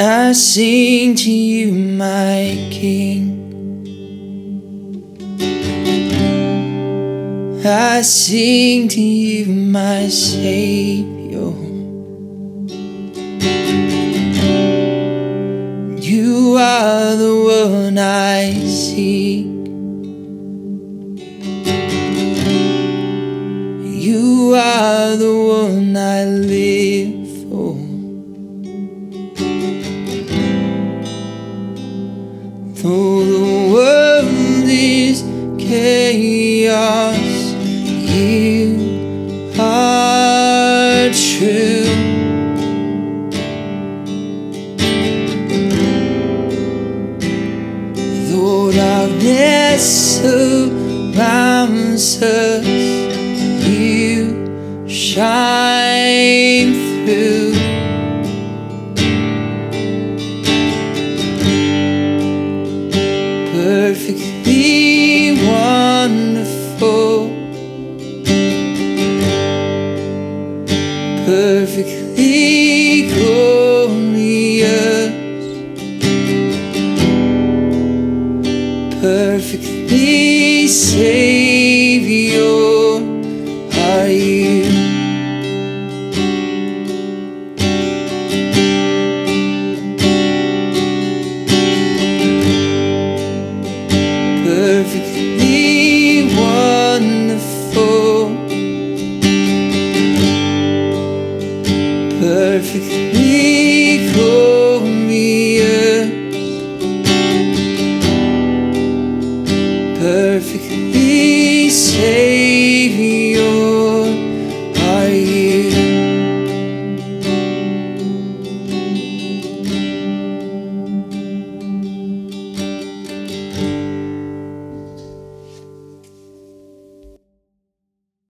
I sing to you, my King. I sing to you, my Savior. You are the one I seek. You are the one I live chaos, you are true. Though darkness surrounds us, you shine through. Perfectly perfectly glorious, perfectly Savior are you. Glorious,